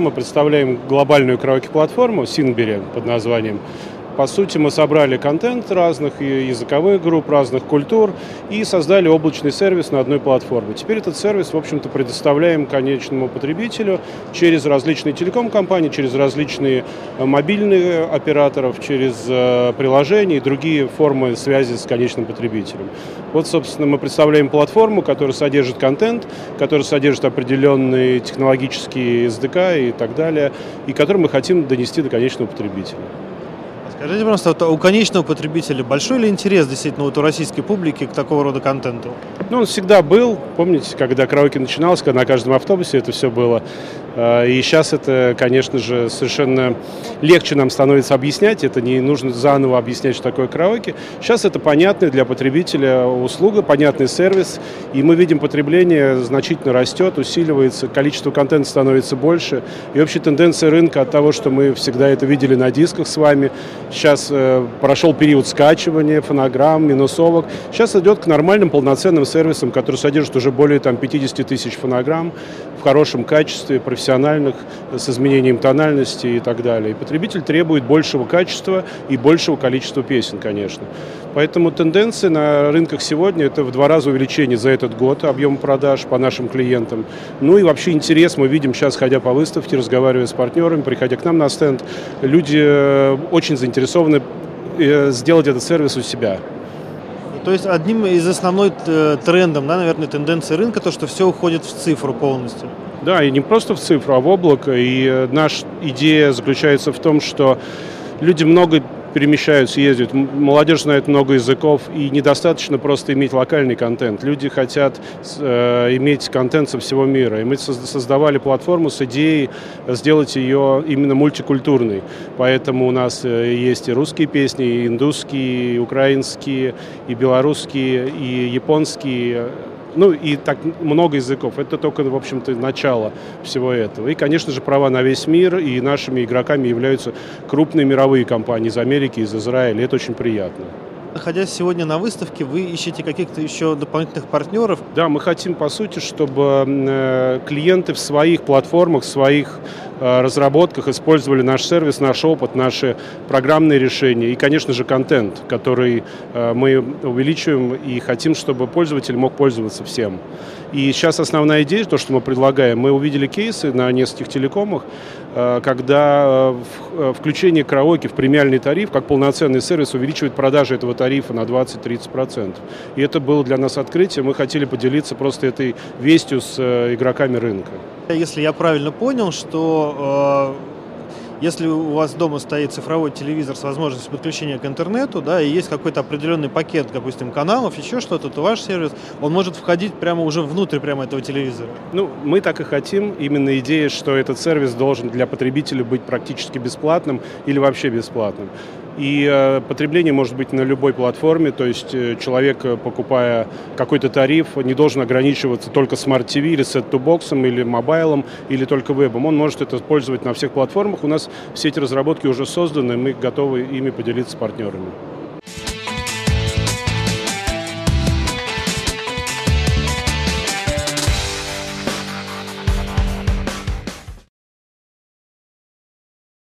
Мы представляем глобальную караоке-платформу Синбери под названием по сути, мы собрали контент разных языковых групп, разных культур и создали облачный сервис на одной платформе. Теперь этот сервис, в общем-то, предоставляем конечному потребителю через различные телеком-компании, через различные э, мобильные операторов, через э, приложения и другие формы связи с конечным потребителем. Вот, собственно, мы представляем платформу, которая содержит контент, которая содержит определенные технологические SDK и так далее, и который мы хотим донести до конечного потребителя. Скажите, пожалуйста, вот у конечного потребителя большой ли интерес действительно вот у российской публики к такого рода контенту? Ну, он всегда был. Помните, когда караоке начиналось, когда на каждом автобусе это все было. А, и сейчас это, конечно же, совершенно легче нам становится объяснять. Это не нужно заново объяснять, что такое караоке. Сейчас это понятная для потребителя услуга, понятный сервис. И мы видим, потребление значительно растет, усиливается, количество контента становится больше. И общая тенденция рынка от того, что мы всегда это видели на дисках с вами, сейчас э, прошел период скачивания фонограмм, минусовок. Сейчас идет к нормальным полноценным сервисам, которые содержат уже более там, 50 тысяч фонограмм в хорошем качестве, профессиональном профессиональных с изменением тональности и так далее. И потребитель требует большего качества и большего количества песен, конечно. Поэтому тенденция на рынках сегодня – это в два раза увеличение за этот год объема продаж по нашим клиентам. Ну и вообще интерес мы видим сейчас, ходя по выставке, разговаривая с партнерами, приходя к нам на стенд, люди э, очень заинтересованы э, сделать этот сервис у себя. То есть одним из основной э, трендом, да, наверное, тенденции рынка, то, что все уходит в цифру полностью. Да, и не просто в цифру, а в облако. И э, наша идея заключается в том, что люди много перемещаются, ездят. Молодежь знает много языков, и недостаточно просто иметь локальный контент. Люди хотят э, иметь контент со всего мира. И мы создавали платформу с идеей сделать ее именно мультикультурной. Поэтому у нас э, есть и русские песни, и индусские, и украинские, и белорусские, и японские ну и так много языков. Это только, в общем-то, начало всего этого. И, конечно же, права на весь мир, и нашими игроками являются крупные мировые компании из Америки, из Израиля. Это очень приятно. Находясь сегодня на выставке, вы ищете каких-то еще дополнительных партнеров? Да, мы хотим, по сути, чтобы э, клиенты в своих платформах, в своих э, разработках использовали наш сервис, наш опыт, наши программные решения и, конечно же, контент, который э, мы увеличиваем и хотим, чтобы пользователь мог пользоваться всем. И сейчас основная идея, то, что мы предлагаем, мы увидели кейсы на нескольких телекомах, когда включение караоке в премиальный тариф, как полноценный сервис, увеличивает продажи этого тарифа на 20-30%. И это было для нас открытие. Мы хотели поделиться просто этой вестью с э, игроками рынка. Если я правильно понял, что э если у вас дома стоит цифровой телевизор с возможностью подключения к интернету, да, и есть какой-то определенный пакет, допустим, каналов, еще что-то, то ваш сервис, он может входить прямо уже внутрь прямо этого телевизора. Ну, мы так и хотим. Именно идея, что этот сервис должен для потребителя быть практически бесплатным или вообще бесплатным. И э, потребление может быть на любой платформе, то есть э, человек, э, покупая какой-то тариф, не должен ограничиваться только Smart TV или set-to-боксом, или мобайлом, или только вебом. Он может это использовать на всех платформах. У нас все эти разработки уже созданы, мы готовы ими поделиться с партнерами.